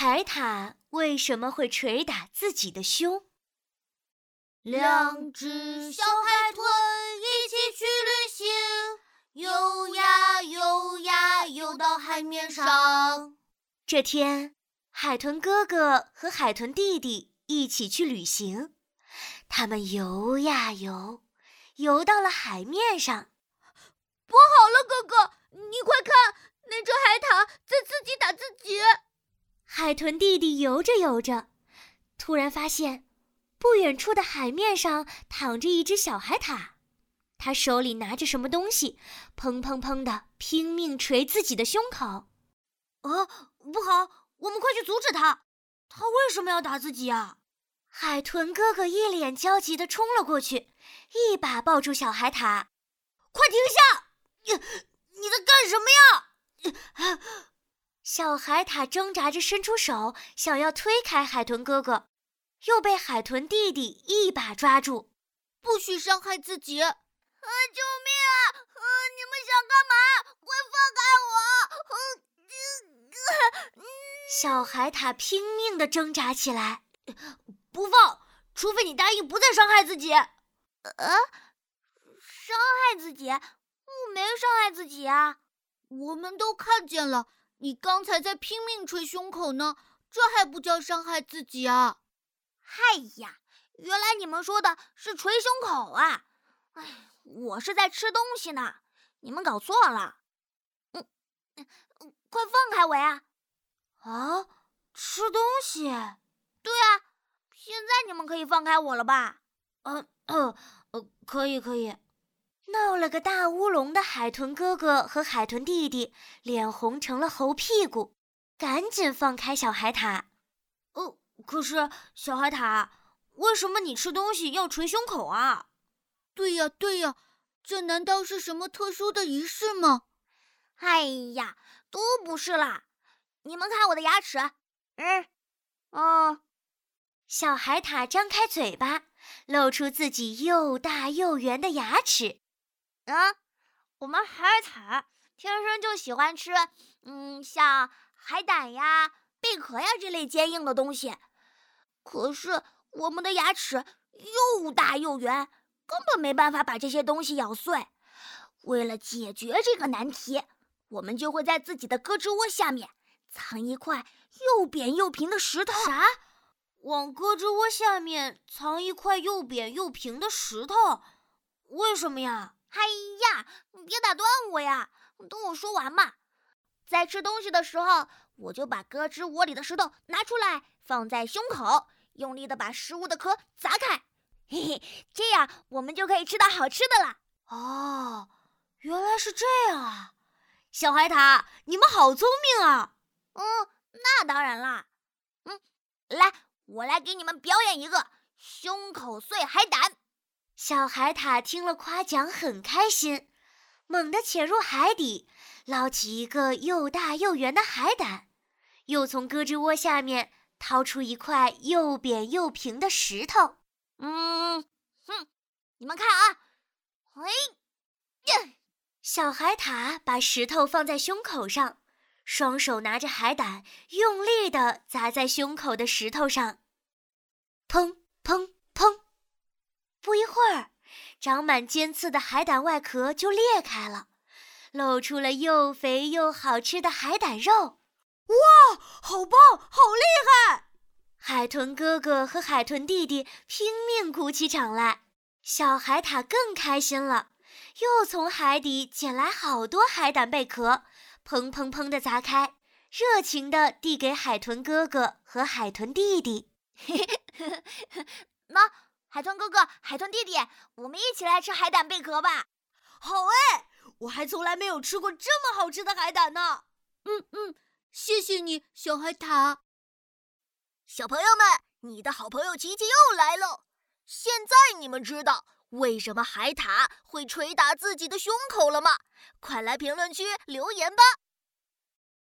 海獭为什么会捶打自己的胸？两只小海豚一起去旅行，游呀游呀游到海面上。这天，海豚哥哥和海豚弟弟一起去旅行，他们游呀游，游到了海面上。不好了，哥哥，你快看，那只海獭在自己打自己。海豚弟弟游着游着，突然发现，不远处的海面上躺着一只小海獭，他手里拿着什么东西，砰砰砰的拼命捶自己的胸口。啊，不好，我们快去阻止他！他为什么要打自己啊？海豚哥哥一脸焦急地冲了过去，一把抱住小海獭：“快停下！你你在干什么呀？” 小海獭挣扎着伸出手，想要推开海豚哥哥，又被海豚弟弟一把抓住。不许伤害自己！啊！救命啊！啊！你们想干嘛？快放开我！小海獭拼命地挣扎起来，不放，除非你答应不再伤害自己。呃，伤害自己？我没伤害自己啊！我们都看见了。你刚才在拼命捶胸口呢，这还不叫伤害自己啊？嗨呀，原来你们说的是捶胸口啊！哎，我是在吃东西呢，你们搞错了。嗯，快放开我呀！啊，吃东西？对啊，现在你们可以放开我了吧？嗯嗯呃，可以可以。闹了个大乌龙的海豚哥哥和海豚弟弟脸红成了猴屁股，赶紧放开小海獭。哦，可是小海獭，为什么你吃东西要捶胸口啊？对呀对呀，这难道是什么特殊的仪式吗？哎呀，都不是啦！你们看我的牙齿，嗯，哦，小海獭张开嘴巴，露出自己又大又圆的牙齿。嗯，我们海獭天生就喜欢吃，嗯，像海胆呀、贝壳呀这类坚硬的东西。可是我们的牙齿又大又圆，根本没办法把这些东西咬碎。为了解决这个难题，我们就会在自己的胳肢窝下面藏一块又扁又平的石头。啥？往胳肢窝下面藏一块又扁又平的石头？为什么呀？哎呀，你别打断我呀！等我说完嘛。在吃东西的时候，我就把胳肢窝里的石头拿出来，放在胸口，用力的把食物的壳砸开，嘿嘿，这样我们就可以吃到好吃的了。哦，原来是这样啊！小海獭，你们好聪明啊！嗯，那当然啦。嗯，来，我来给你们表演一个胸口碎海胆。小海獭听了夸奖，很开心，猛地潜入海底，捞起一个又大又圆的海胆，又从胳肢窝下面掏出一块又扁又平的石头。嗯，哼，你们看啊，哎，小海獭把石头放在胸口上，双手拿着海胆，用力地砸在胸口的石头上，砰砰。长满尖刺的海胆外壳就裂开了，露出了又肥又好吃的海胆肉。哇，好棒，好厉害！海豚哥哥和海豚弟弟拼命鼓起掌来，小海獭更开心了，又从海底捡来好多海胆贝壳，砰砰砰地砸开，热情地递给海豚哥哥和海豚弟弟。那。海豚哥哥，海豚弟弟，我们一起来吃海胆贝壳吧！好哎，我还从来没有吃过这么好吃的海胆呢。嗯嗯，谢谢你，小海獭。小朋友们，你的好朋友琪琪又来了。现在你们知道为什么海獭会捶打自己的胸口了吗？快来评论区留言吧！